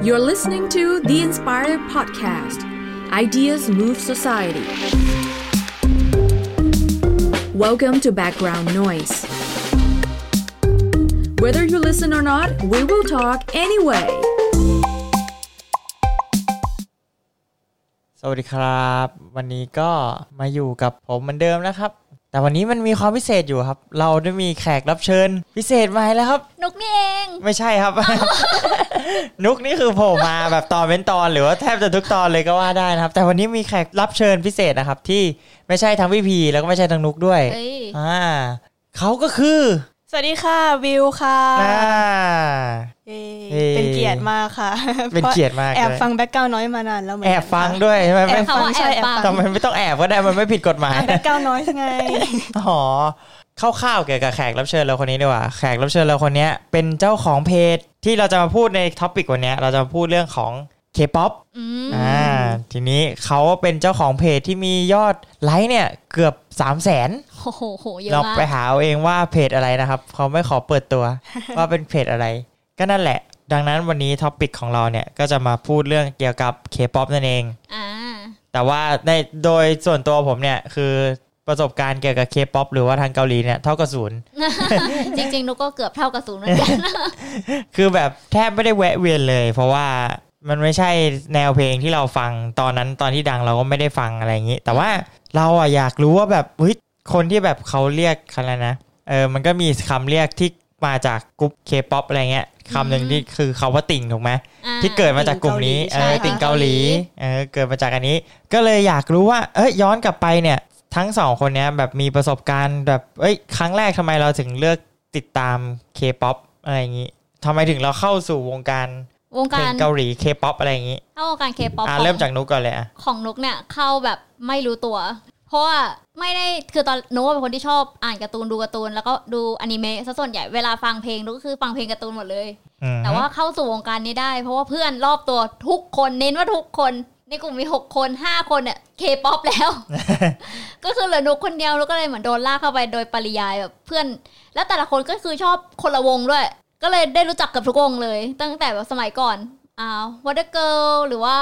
You're listening to The Inspired Podcast Ideas Move Society. Welcome to Background Noise. Whether you listen or not, we will talk anyway. สวัสดีครับ วันนี้ก็มาอยู่กับผมเหมือนเดิมนะครับ แต่วันนี้มันมีความพิเศษอยู่ครับ เราได้มีแขกรับเชิญ พิเศษมาแล้วครับ นุกนี่เอง ไม่ใช่ครับ นุกนี่คือโผล่มาแบบตอนเป็นตอนหรือว่าแทบจะทุกตอนเลยก็ว่าได้นะครับ แต่วันนี้มีแขกรับเชิญพิเศษนะครับ ที่ไม่ใช่ทั้งพี่พีแล้วก็ไม่ใช่ทั้งนุกด้วยเฮ้ย อ่าเขาก็คือสวัสดีค่ะวิวค่ะอ่า เย้เย้ เป็นเกียรติมากค่ะเป็นเกียรติมากแอบเลยฟังแบ็กกราวน้อยมานานแล้วเหมือนแอกันบฟังด้วยใช่ไหมแอไม่บฟังแอบใช่แอบฟังฟังทำไมไม่ต้องแอบก็ได้มันไม่ผิดกฎหมาย แบ็กกราวน้อยไง อ๋อคร่าวๆเกี่ยวกับแขกรับเชิญเราคนนี้ดีกว่า แขกรับเชิญเราคนนี้เป็นเจ้าของเพจ ที่เราจะมาพูดใน topic วันนี้เราจะมาพูดเรื่องของ K-POP อืมอ่า ทีนี้เขาเป็นเจ้าของเพจที่มียอดไลค์เนี่ยเกือบ3 0 0แสนโอ้โหโหเยอะเรามากไปหาเอาเองว่าเพจอะไรนะครับ เขาไม่ขอเปิดตัวว่าเป็นเพจอะไร ก็นั่นแหละ ดังนั้นวันนี้ topic ของเราเนี่ย ก็จะมาพูดเรื่องเกี่ยวกับ K-POP นั่นเองอ่าแต่ว่าในโดยส่วนตัวผมเนี่ยคือ ประสบการณ์เกี่ยวกับ K-POP หรือว่าทางเกาหลีเนี่ยเท่ากับศูนย์จริงๆนุกก็เกือบเท่ากับศูนย์เหมือนกันคือแบบแทบไม่ได้แวะเวียนเลย เพราะว่ามันไม่ใช่แนวเพลงที่เราฟังตอนนั้นตอนที่ดังเราก็ไม่ได้ฟังอะไรอย่างนี้ แต่ว่าเราอะอยากรู้ว่าแบบเฮ้ยคนที่แบบเขาเรียกคันแล้วนะเออมันก็มีคำเรียกที่มาจากกรุ๊ป K-POP อะไรเงี้ยคำหนึ่งที่คือเขาว่าติ่งถูกไหมอ่าที่เกิดมาจากกลุ่มนี้ติ่งเกาหลีเออใช่ติ่งเกาหลีติ่งเกาหลีเออเกิดมาจากอันนี้ ก็เลยอยากรู้ว่าเอ้ยย้อนกลับไปเนี่ย ทั้งสองคนเนี้ยแบบมีประสบการณ์แบบเอ้ยครั้งแรกทำไมเราถึงเลือกติดตาม K-POP อะไรอย่างนี้ทำไมถึงเราเข้าสู่วงการวงเพลการงเกาหลี K-POP อะไรอย่างนี้เข้าวงการเคป๊อปอ่าเริ่มจากนุกก่อนเลยอะของนุกเนี่ยเข้าแบบไม่รู้ตัว เพราะว่าไม่ได้คือตอนนุกเป็นคนที่ชอบอ่านการ์ตูนดูการ์ตูนแล้วก็ดูอนิเมะซะส่วนใหญ่เวลาฟังเพลงนุกก็คือฟังเพลงการ์ตูนหมดเลยอืมแต่ว่าเข้าสู่วงการนี้ได้ เพราะว่าเพื่อนรอบตัวทุกคนเน้นว่าทุกคน ในกลุ่มมี6คน5คนเนี่ยเคป๊อปแล้ว ก็คือเหลือนุกคนเดียวนุกก็เลยเหมือนโดนลากเข้าไปโดยปริยายแบบเพื่อน แล้วแต่ละคนก็คือชอบคนละวงด้วย ก็เลยได้รู้จักกับทุกวงเลย ตั้งแต่แบบสมัยก่อนอ่า Wonder Girls หรือว่า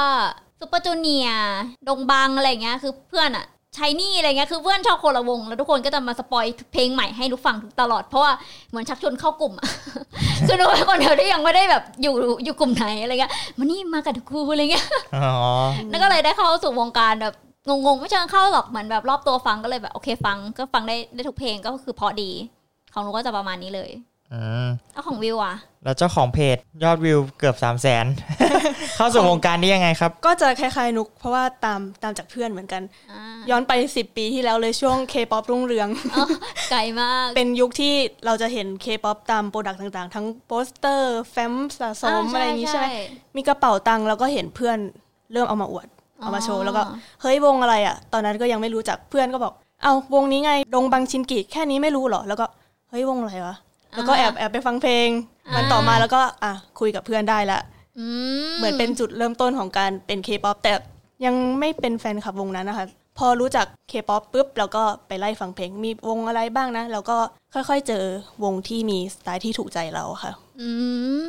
Super Junior งบังอะไรเงี้ยคือเพื่อนอะ SHINee อะไรเงี้ยคือเพื่อนชอบคนละวง แล้วทุกคนก็จะมา spoil เพลงใหม่ให้นุกฟังตลอดเพราะว่าเหมือนชักชวนเข้ากลุ่มอะคือหนูเป็นคนเดียวที่ยังไม่ได้แบบอยู่อยู่กลุ่มไหนอะไรเงี้ยมานี่มากับกูอะไรเงี้ยอ๋อนั่นก็เลยได้เข้าสู่วงการแบบงงๆไม่เชิงเข้าหรอกเหมือนแบบรอบตัวฟังก็เลยแบบโอเคฟังก็ฟังได้ได้ทุกเพลงก็คือเพราะดี ของหนูก็จะประมาณนี้เลย อืมแล้วของวิวอะ แล้วเจ้าของเพจยอดวิวเกือบ3 0 0แสนเข้าสู่วงการนี้ยังไงครับ ก็จะคล้ายๆนุกเพราะว่าตามตามจากเพื่อนเหมือนกันอ่าย้อนไป10ปีที่แล้วเลยช่วง K-POP รุ่งเรืองอ๋อไกลมาก เป็นยุคที่เราจะเห็น K-POP ตาม product ต่างๆ ทั้งโปสเตอร์ แฟ้มสะสมอะไรอย่างงี้ใช่ไหมมีกระเป๋าตังค์แล้วก็เห็นเพื่อนเริ่มเอามาอวดเอามาโชว์แล้วก็เฮ้ยวงอะไรอะ ตอนนั้นก็ยังไม่รู้จักเพื่อนก็บอก เอาวงนี้ไงดงบังชินกิแค่นี้ไม่รู้เหรอแล้วก็เฮ้ยวงอะไรวะ แล้วก็แอบแอบไปฟังเพลง มันต่อมาแล้วก็อะคุยกับเพื่อนได้ละอืเหมือนเป็นจุดเริ่มต้นของการเป็นเคป๊อปแต่ยังไม่เป็นแฟนคลับวงนั้นนะคะ พอรู้จักเคป๊อปปุ๊บเราก็ไปไล่ฟังเพลง มีวงอะไรบ้างนะ แล้วก็ค่อยๆเจอวงที่มีสไตล์ที่ถูกใจเราค่ะอื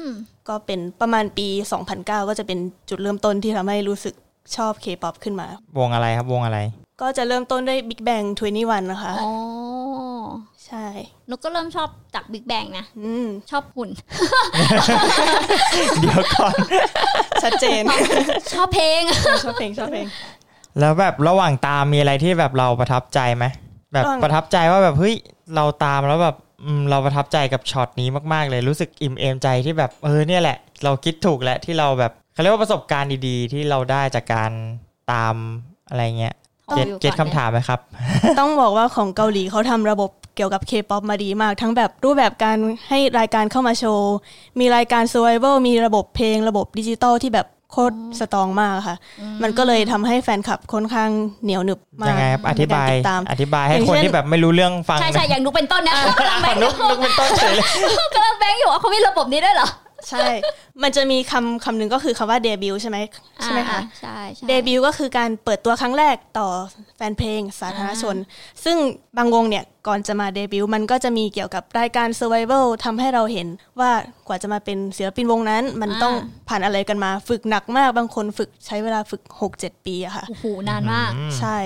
มก็เป็นประมาณปี 2009 ก็จะเป็นจุดเริ่มต้นที่ทำให้รู้สึกชอบเคป๊อปขึ้นมา วงอะไรครับวงอะไร ก็จะเริ่มต้นด้วย Big Bang 2NE1 นะคะอ๋อ ใช่นุกก็เริ่มชอบจาก Big Bang นะอืมชอบหุ่น เดี๋ยวก่อน ชัดเจน ชอบเพลง ชอบเพลงชอบเพลง แล้วแบบระหว่างตามมีอะไรที่แบบเราประทับใจไหมแบบระหว่างประทับใจว่าแบบเฮ้ยเราตามแล้วแบบอืมเราประทับใจกับช็อตนี้มากๆ เลยรู้สึกอิ่มเอมใจที่แบบเออเนี่ยแหละ เราคิดถูกแล้วที่เราแบบเขาเรียกว่าประสบการณ์ดีๆ ที่เราได้จากการตามอะไรเงี้ยของเก็ตวิว get ก่อนคำถามไหมครับ ต้องบอกว่าของเกาหลีเขาทำระบบ เกี่ยวกับ K-POP มาดีมาก ทั้งแบบรูปแบบการให้รายการเข้ามาโชว์ มีรายการ Survival มีระบบเพลง ระบบดิจิตอลที่แบบโคตร strong มากค่ะ มันก็เลยทำให้แฟนคลับค่อนข้างเหนียวหนึบมากยังไงครับอธิบายในกรติดตามอธิบายให้อย่างคนเช่นที่แบบไม่รู้เรื่องฟัง ใช่ใช่อย่างนุกเป็นต้นนะกำลังแบงค์อนุยู่กนุกเป็นต้นเฉยเลยกำลังแบงค์อยู่ว่าเขามีระบบนี้ด้วยเหรอ ใช่ มันจะมีคำคำหนึ่งก็คือคำว่าเดบิวต์ใช่ไหมใช่ไหมคะอ่าใช่ใช่เดบิวต์ก็คือการเปิดตัวครั้งแรกต่อแฟนเพลงสาธารณชน ซึ่งบางวงเนี่ยก่อนจะมาเดบิวต์มันก็จะมีเกี่ยวกับรายการ Survival ทำให้เราเห็นว่ากว่าจะมาเป็นศิลปินวงนั้น มันต้องผ่านอะไรกันมาฝึกหนักมากบางคนฝึกใช้เวลาฝึก 6-7 ปีอะค่ะโอ้โหนานมาก ใช่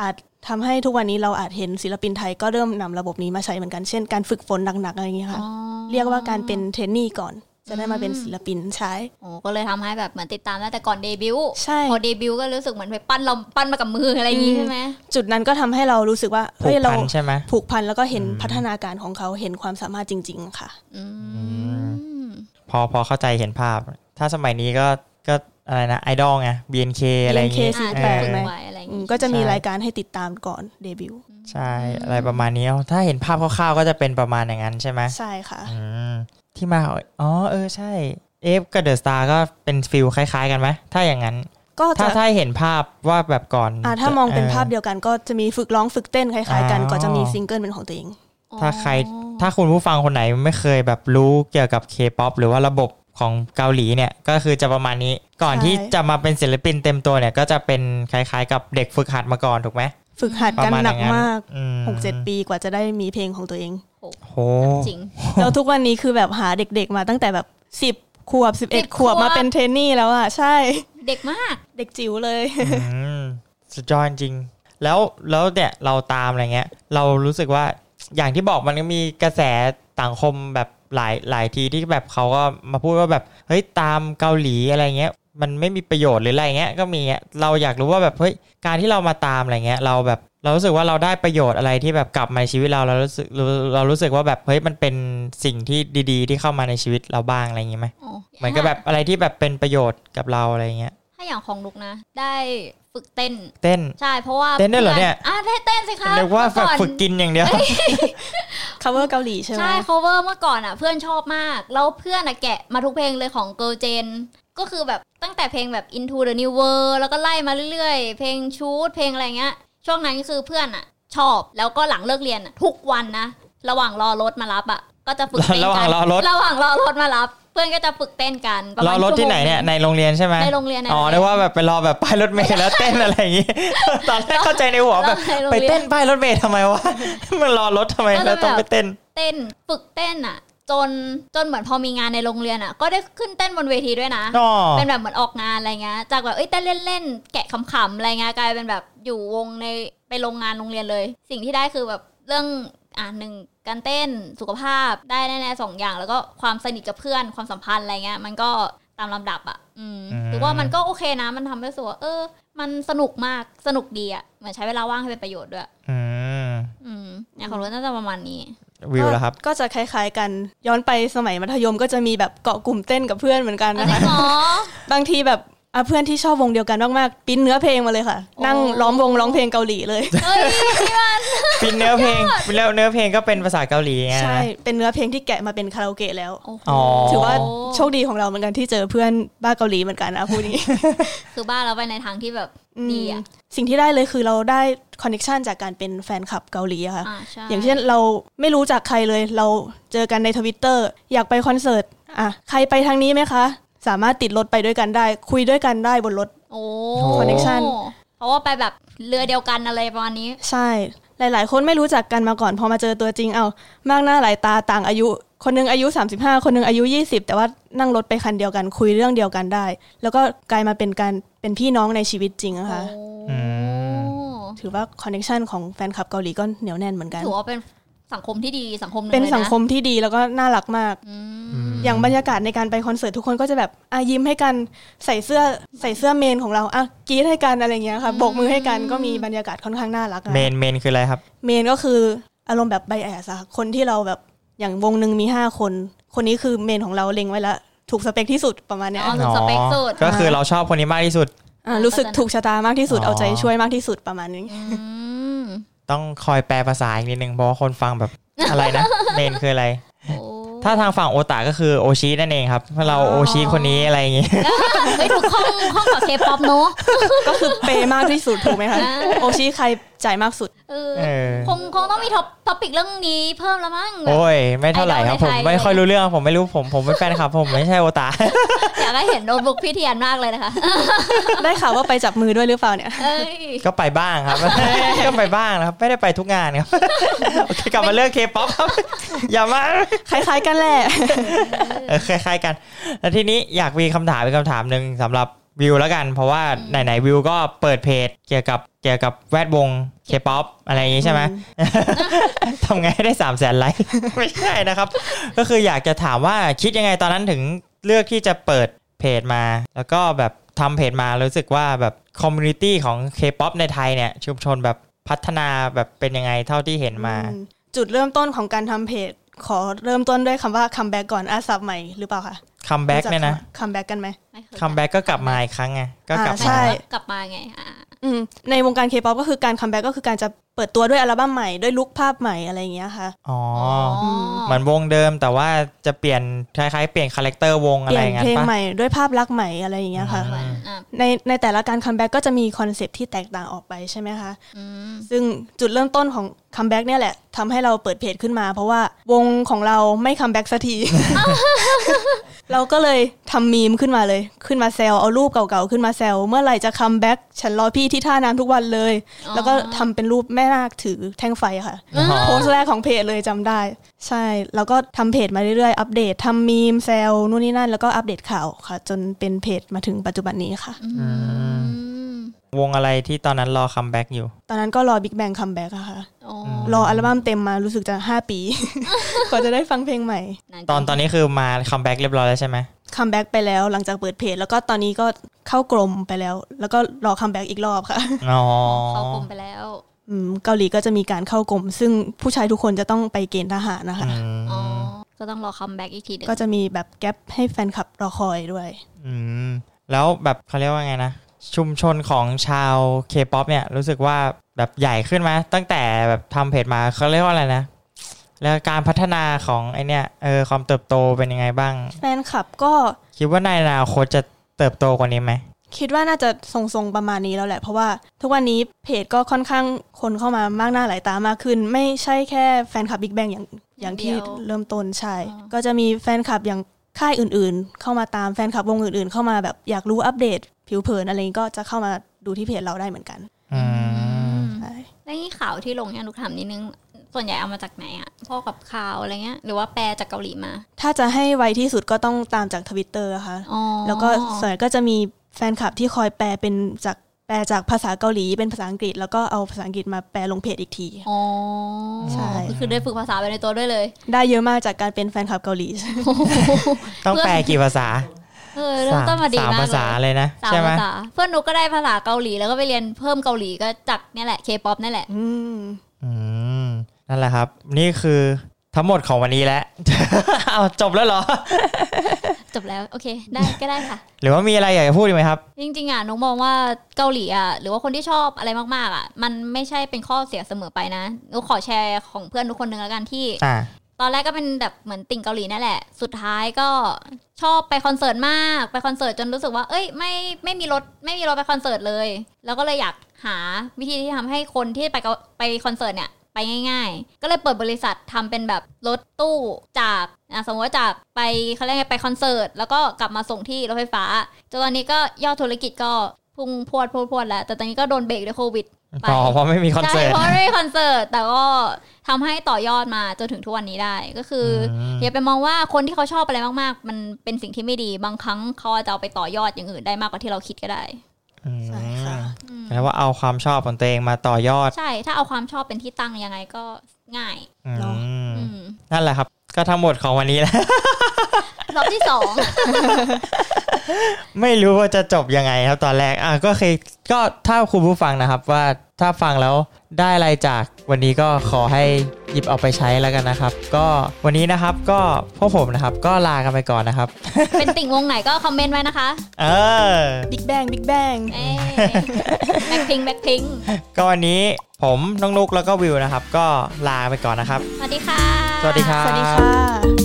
อาจทำให้ทุกวันนี้เราอาจเห็นศิลปินไทยก็เริ่มนำระบบนี้มาใช้เหมือนกันเช่นการฝึกฝนหนักๆอะไรอย่างเงี้ยค่ะอ๋อเรียกว่าการเป็น trainee ก่อน จะได้มาเป็นศิลปินใช่โอ้ก็เลยทำให้แบบเหมือนติดตามได้แต่ก่อนเดบิวต์ใช่พอเดบิวต์ก็รู้สึกเหมือนไปปั้นเราปั้นมากับมืออะไรอย่างงี้อืมใช่ไหมจุดนั้นก็ทำให้เรารู้สึกว่าผูเฮ้ยกเราพันใช่ไหมผูกพันแล้วก็เห็นพัฒนาการของเขาเห็นความสามารถจริง ๆ ค่ะอืมพอพอเข้าใจเห็นภาพ ถ้าสมัยนี้ก็ก็อะไรนะไอดอลไง BNK อะไรอย่างงี้ BNK อ่า48ที่เออฝึกไหมไว้อะไรอย่างอืมงี้ก็จะมีใช่รายการให้ติดตามก่อนเดบิวต์ใช่ อะไรประมาณนี้ถ้าเห็นภาพคร่าวๆก็จะเป็นประมาณอย่างนั้นใช่ไหมใช่ค่ะอืม ที่มาของอ๋อเออใช่ AF กับ The Star ก็เป็น feel คล้ายๆ กันไหมถ้าอย่างนั้นก็ถ้าจะถ้าเห็นภาพว่าแบบก่อนอ่าถ้ามองเป็นออภาพเดียวกันก็จะมีฝึกร้องฝึกเต้นคล้ายๆกันอ๋อก็จะมีซิงเกิลเป็นของตัวเอง ถ้าใครถ้าคุณผู้ฟังคนไหนไม่เคยแบบรู้เกี่ยวกับเคป๊อปหรือว่าระบบของเกาหลีเนี่ยก็คือจะประมาณนี้ก่อนใช่ที่จะมาเป็นศิลปินเต็มตัวเนี่ยก็จะเป็นคล้ายๆ กับเด็กฝึกหัดมาก่อนถูกไหม ฝึกหัดประกันมาณหอนักย่างนั้นมากอืมหกเจ็ดปีกว่าจะได้มีเพลงของตัวเองโหจริงแล้วทุกวันนี้คือแบบหาเด็กๆมาตั้งแต่แบบสิบขวบสิบเอ็ด10ขวบขวบมาเป็นเทรนนี่แล้วอะใช่ เด็กมาก เด็กจิ๋วเลยอืมสุดยอดจริง แล้วแล้วเนี่ยเราตามอะไรเงี้ย เรารู้สึกว่าอย่างที่บอกมันก็มีกระแสสังคมแบบหลายหลายทีที่แบบเขาก็มาพูดว่าแบบเฮ้ยตามเกาหลีอะไรเงี้ย มันไม่มีประโยชน์หรืออะไรเงี้ยก็มีอะเราอยากรู้ว่าแบบเฮ้ยการที่เรามาตามอะไรเงี้ยเราแบบเรารู้สึกว่าเราได้ประโยชน์อะไรที่แบบกลับมาในชีวิตเราเรารู้สึกเราเรารู้สึกว่าแบบเฮ้ยมันเป็นสิ่งที่ดี ๆ ที่เข้ามาในชีวิตเราบ้างอะไรอย่างงี้ไหมอ๋อเหมือนกับแบบอะไรที่แบบเป็นประโยชน์กับเราอะไรเงี้ยถ้า อย่างของลุกนะ ได้ฝึกเต้น เต้น ใช่ เพราะว่าเต้นด้วยเหรอเนี่ยอ่าได้เต้นสิคะนึกว่าแบบเมื่อก่อนฝึกกินอย่างเดียว cover เกาหลีใช่ไหมใช่ cover เมื่อก่อนอะ เพื่อนชอบมาก แล้วเพื่อนอะแกะมาทุกเพลงเลยของ Girl Gen ก็คือแบบตั้งแต่เพลงแบบ Into the New World แล้วก็ไล่มาเรื่อยๆ เพลงชูดเพลงอะไรเงี้ย ช่วงนั้นก็คือเพื่อนอะ ชอบแล้วก็หลังเลิกเรียนอะทุกวันนะ ระหว่างรอรถมารับอะ ก็จะฝึกเต้นระหว่างกันรอรถระหว่างรอรถมารับ เพื่อนก็จะฝึกเต้นกันประรมาอณรถที่ไหนชั่วโมงเนี่ยในโรงเรียนใช่ไหมในโรงเรียนอ๋อนึกว่าแบบไปรอแบบป้ายรถเมล์แล้วเต้นอะไรอย่างงี้ตอนแรกเข้าใจในหัวแบบในโรงไปรียเต้นป้ายรถเมล์ทำไมวะมันรอรถทำไมก็จะแล้วต้องแบบไปเต้น เต้นฝึกเต้นอะจนจนเหมือนพอมีงานในโรงเรียนอะ ก็ได้ขึ้นเต้นบนเวทีด้วยนะอ๋อเป็นแบบเหมือนออกงานอะไรเงี้ยจากแบบเอ้ยเต้นเล่นๆแกะขำๆอะไรเงี้ยกลายเป็นแบบอยู่วงในไปโรงงานโรงเรียนเลย สิ่งที่ได้คือแบบเรื่อง อ่าหนึ่งการเต้นสุขภาพได้แน่ๆสองอย่าง แล้วก็ความสนิทกับเพื่อนความสัมพันธ์อะไรเงี้ย มันก็ตามลำดับอะ อืมอืมหรือว่ามันก็โอเคนะ มันทำให้รู้สึกว่าเออ มันสนุกมากสนุกดีอะเหมือนใช้เวลาว่างให้เป็นประโยชน์ด้วย อืมอืมอย่างของรถน่าจะประมาณนี้วิวแล้วครับ ก็จะคล้ายๆกันย้อนไปสมัยมัธยมก็จะมีแบบเกาะกลุ่มเต้นกับเพื่อนเหมือนกันอันนะนี้คะหรอบางทีแบบอะ เพื่อนที่ชอบวงเดียวกันมากๆปริ้นเนื้อเพลงมาเลยค่ะโอ้นั่งล้อมวงร้องเพลงเกาหลีเลยเฮ้ยพี่มันฟินเนื้อเพลงแล้วเนื้อเพลงก็เป็นภาษาเกาหลีไงใช่นะเป็นเนื้อเพลงที่แกะมาเป็นคาราโอเกะแล้วโอ้โหอ๋อถือว่าโชคดีของเราเหมือนกันที่เจอเพื่อนบ้าเกาหลีเหมือนกันนะพูดอย่างนี้ คือบ้านเราไปในทางที่แบบดีอะมสิ่งที่ได้เลยคือเราได้คอนเน t ชันจากการเป็นแฟนคลับเกาหลีอะค่ะอ่าใช่อย่างเช่นเราไม่รู้จักใครเลย เราเจอกันในทวิตเตอร์อยากไปคอนเสิร์ตอะใครไปทางนี้ไหมคะ สามารถติดรถไปด้วยกันได้ คุยด้วยกันได้บนรถโอ้ connection เพราะว่าไปแบบเรือเดียวกันอะไรประมาณนี้ ใช่ หลาย ๆ คนไม่รู้จักกันมาก่อน พอมาเจอตัวจริงเอามากหน้าหลายตาต่างอายุ คนหนึงอายุ 35 คนหนึงอายุ 20 แต่ว่านั่งรถไปคันเดียวกัน คุยเรื่องเดียวกันได้ แล้วก็กลายมาเป็นการเป็นพี่น้องในชีวิตจริงนะคะอืมถือว่าคอนเน t ชันของแฟนคลับเกาหลีก็เหนียวแน่นเหมือนกันถือว่าเป็น สังคมที่ดีสังคมหนึงเป็นลยะสังคมที่ดีแล้วก็น่ารักมากอืมอืมอย่างบรรยากาศในการไปคอนเสิร์ตทุกคนก็จะแบบอะยิ้มให้กันใส่เสื้อใส่เสื้อเมนของเราอะกรี๊ดให้กันอะไรเงี้ยค่ะโบกมือให้กันก็มีบรรยากาศค่อนข้างน่ารักอะเมนเมนคืออะไรครับ เมนก็คืออารมณ์แบบ bias อะคนที่เราแบบอย่างวงหนึ่งมีห้าคน คนนี้คือเมนของเราเล็งไว้แล้วถูกสเปคที่สุดประมาณเนี้ยอ๋อถูกสเปคสุดก็คือเราชอบคนนี้มากที่สุดอะรู้สึกถูกชะตามากที่สุดอ๋อเอาใจช่วยมากที่สุดประมาณนี้อืม ต้องคอยแปลภาษาอีกนิดนึงเพราะว่าคนฟังแบบอะไรนะเมนคืออะไรโอ้ถ้าทางฝั่งโอตาก็คือโอชินั่นเองครับเราโอชิคนนี้อะไรอย่างงี้ไม่ถูกข้องข้องกับเคป๊อปเนอะก็คือเปย์มากที่สุดถูกไหมคะอ่าโอชิใคร จ่ายมากสุดเอเออ เออ คงคงต้องมี top topic เรื่องนี้เพิ่มแล้วมั้งแบบ โอ้ย ไม่เท่าไหร่ครับ ไอดอลผมในไทยไม่ค่อยรู้เรื่องผมไม่รู้ผมผมเป็นแฟนครับ ผมไม่ใช่โอตา อยากให้เห็นโน้ตบุ๊กพี่เทียนมากเลยนะคะ ได้ข่าวว่าไปจับมือด้วยหรือเปล่าเนี่ย เอ้ย ก็ไปบ้างครับ ก็ไปบ้างนะครับ ไม่ได้ไปทุกงานครับ โอเคกลับมาเรื่องเคป๊อปครับ อย่ามา คล้าย ๆ กันแหละ เออคล้ายๆกัน แล้วทีนี้อยากมีคำถามเป็นคำถามหนึ่งสำหรับวิวแล้วกัน เพราะว่าไหนๆวิวก็เปิดเพจเกี่ยวกับเกี่ยวกับแวดวง เคป๊อปอะไรอย่างงี้ใช่ไหมทำไงให้ได้สามแสนไลค์ไม่ใช่นะครับ ก็คืออยากจะถามว่าคิดยังไงตอนนั้นถึงเลือกที่จะเปิดเพจมา แล้วก็แบบทำเพจมารู้สึกว่าแบบ community ของ K-POP ในไทยเนี่ย ชุมชนแบบพัฒนาแบบเป็นยังไงเท่าที่เห็นมาอืมจุดเริ่มต้นของการทำเพจ ขอเริ่มต้นด้วยคำว่าคัมแบ็กก่อนอ่าศัพท์ใหม่หรือเปล่าคะคัมแบ็กเนี่ยนะคัมแบ็กกันไหมไม่เคยคัมแบ็กก็กลับมาอีกครั้งไงก็กลับอ่ามาใช่กลับมาไงอ่าอืม ในวงการเคป๊อปก็คือการคัมแบ็กก็คือการจะ เปิดตัวด้วยอัลบั้มใหม่ด้วยลุคภาพใหม่อะไรอย่างเงี้ยค่ะ อ๋ออ๋อเหมือนวงเดิมแต่ว่าจะเปลี่ยนคล้ายๆเปลี่ยนคาแรคเตอร์วงเปอะไรลี่ยอนย่างนั้เพลนงปะ ใหม่ด้วยภาพลักษณ์ใหม่อะไรอย่างเงี้ยค่ะ อืม อะในในแต่ละการคัมแบ็กก็จะมีคอนเซปต์ที่แตกต่างออกไปใช่ไหมคะ อืมซึ่งจุดเริ่มต้นของคัมแบ็กเนี่ยแหละทำให้เราเปิดเพจขึ้นมา เพราะว่าวงของเราไม่คัมแบ็กสักที เราก็เลยทำมีมขึ้นมาเลย ขึ้นมาแซวเอารูปเก่าๆขึ้นมาแซวเมื่อไหร่จะคัมแบ็กฉันรอพี่ที่ท่าน้ำทุกวันเลยอ๋อแล้วก็ทำเป็นรูปแม่นาคถือแท่งไฟอะค่ะอ๋อโพสต์แรกของเพจเลยจำได้ ใช่ แล้วก็ทำเพจมาเรื่อยๆ อัปเดตทำมีมแซวนู่นนี่นั่น แล้วก็อัปเดตข่าวค่ะ จนเป็นเพจมาถึงปัจจุบันนี้ค่ะอืมวงอะไรที่ตอนนั้นรอคัมแบ็กอยู่ ตอนนั้นก็รอ Big Bang คัมแบ็กอะค่ะอ๋อรออัลบั้มเต็มมารู้สึกจะ 5 ปีกว่าจะได้ฟังเพลงใหม่าตอนตอนนี้คือมาคัมแบ็กเรียบร้อยแล้วใช่ไหมคัมแบ็กไปแล้วหลังจากเปิดเพจ แล้วก็ตอนนี้ก็เข้ากรมไปแล้ว แล้วก็รอคัมแบ็กอีกรอบค่ะ อ๋อ เข้ากรมไปแล้วอืม เกาหลีก็จะมีการเข้ากรมซึ่งผู้ชายทุกคนจะต้องไปเกณฑ์ทหารนะคะอืมอ๋อก็ต้องรอคัมแบ็กอีกทีหนึงก็จะมีแบบ gap ให้แฟนคลับรอคอยด้วย อืมแล้วแบบเขาเรียกว่าไงนะ ชุมชนของชาวเคป๊อปเนี่ยรู้สึกว่าแบบใหญ่ขึ้นไหมตั้งแต่แบบทำเพจมาเขาเรียกว่าอะไรนะแล้วการพัฒนาของไอเนี่ยเออความเติบโตเป็นยังไงบ้าง แฟนคลับก็คิดว่าในอนาคตจะเติบโตกว่านี้ไหม คิดว่าน่าจะทรงๆประมาณนี้แล้วแหละ เพราะว่าทุกวันนี้เพจก็ค่อนข้างคนเข้ามามากหน้าหลายตามากขึ้น ไม่ใช่แค่แฟนคลับ Big Bang อย่างอย่างที่เริ่มต้นใช่ ก็จะมีแฟนคลับอย่างค่ายอื่นๆ เข้ามาตามแฟนคลับวงอื่นๆ เข้ามาแบบอยากรู้อัปเดต ผิวเผินอะไรนี้ก็จะเข้ามาดูที่เพจเราได้เหมือนกันอืมใช่แล้วนี่ข่าวที่ลงเนี่ยลูกถามนิดนึงส่วนใหญ่เอามาจากไหนอะพ่อกับข่าวอะไรเงี้ยหรือว่าแปลจากเกาหลีมา ถ้าจะให้ไวที่สุดก็ต้องตามจากทวิตเตอร์ค่ะอ๋อแล้วก็ส่วนใหญ่ก็จะมี แฟนคลับที่คอยแปลเป็นจากแปลจากภาษาเกาหลีเป็นภาษาอังกฤษ แล้วก็เอาภาษาอังกฤษมาแปลลงเพจอีกที อ๋อใช่ก็คือได้ฝึกภาษาไปในตัวด้วยเลย ได้เยอะมากจากการเป็นแฟนคลับเกาหลี ต้องแปลกี่ภาษาเออเริ่มต้นมาดีสามมากภาษาเลยเลยนะสามใช่ไหมภาษาเพื่อนนุกก็ได้ภาษาเกาหลีแล้วก็ไปเรียนเพิ่มเกาหลีก็จากเนี่ยแหละเคป๊อปนี่แหละอืมอืมนั่นแหละครับ นี่คือ ทั้งหมดของวันนี้แล้วเอาจบแล้วเหรอ จบแล้วโอเค ได้ก็ได้ค่ะ หรือว่ามีอะไรอยากจะพูดอีกไหมครับ จริงๆอะนุกมองว่าเกาหลีอะหรือว่าคนที่ชอบอะไรมากๆอะ มันไม่ใช่เป็นข้อเสียเสมอไปนะนุกขอแชร์ของเพื่อนทุกคนหนึ่งแล้วกันที่อ่าตอนแรกก็เป็นแบบเหมือนติ่งเกาหลีนั่นแหละ สุดท้ายก็ชอบไปคอนเสิร์ตมาก ไปคอนเสิร์ตจนรู้สึกว่า เอ้ยไม่ไม่มีรถไม่มีรถไปคอนเสิร์ตเลย แล้วก็เลยอยากหาวิธีที่ทำให้คนที่ไปเกาไปคอนเสิร์ตเนี่ย ไปง่าย ๆ ก็เลยเปิดบริษัททำเป็นแบบรถตู้จากอะสมมติว่าจากไปเขาเรียกไงไปคอนเสิร์ตแล้วก็กลับมาส่งที่รถไฟฟ้าจนตอนนี้ก็ยอดธุรกิจก็พุ่งพรวดพรวดพรวดแล้ว แต่ตอนนี้ก็โดนเบรกด้วยโควิดไปอ๋อเพราะไม่มีคอนเสิร์ตใช่เพราะไม่มีคอนเสิร์ตแต่ก็ทำให้ต่อยอดมาจนถึงทุกวันนี้ได้ก็คืออมอย่าไปมองว่าคนที่เขาชอบอะไรมากๆ มันเป็นสิ่งที่ไม่ดีบางครั้งเขาอาจจะเอาไปต่อยอดอย่างอื่นได้มากกว่าที่เราคิดก็ได้อืม ใช่ค่ะแล้วว่าเอาความชอบของตัวเองมาต่อยอด ใช่ ถ้าเอาความชอบเป็นที่ตั้งยังไงก็ง่ายอืมเนอะอืมนั่นแหละครับ ก็ทั้งหมดของวันนี้แล้วรอบที่สองไม่รู้ว่าจะจบยังไงครับตอนแรกอะก็คือก็ถ้าคุณผู้ฟังนะครับว่า ถ้าฟังแล้วได้อะไรจากวันนี้ก็ขอให้หยิบเอาไปใช้แล้วกันนะครับ ก็วันนี้นะครับก็พวกผมนะครับ ก็ลากันไปก่อนนะครับ เป็นติ่งวงไหนก็คอมเมนต์ไว้นะคะ เออบิ๊กแบงบิ๊กแบงเอ้แบ็คพิงแบ็คพิงก็วันนี้ผมน้องนุกแล้วก็วิวนะครับ ก็ลาไปก่อนนะครับ สวัสดีค่ะ สวัสดีครับสวัสดีค่ะ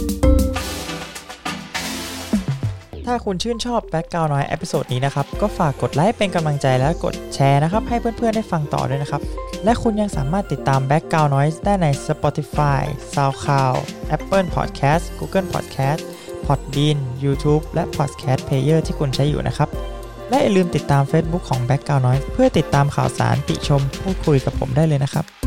ถ้าคุณชื่นชอบ Background Noise episode นี้นะครับ ก็ฝากกดไลค์เป็นกำลังใจและกดแชร์นะครับ ให้เพื่อนๆได้ฟังต่อด้วยนะครับ และคุณยังสามารถติดตาม Background Noise ได้ใน Spotify, SoundCloud, Apple Podcast, Google Podcast, Podbean, YouTube และ Podcast Player ที่คุณใช้อยู่นะครับ และอย่าลืมติดตาม Facebook ของ Background Noise เพื่อติดตามข่าวสารติชมพูดคุยกับผมได้เลยนะครับ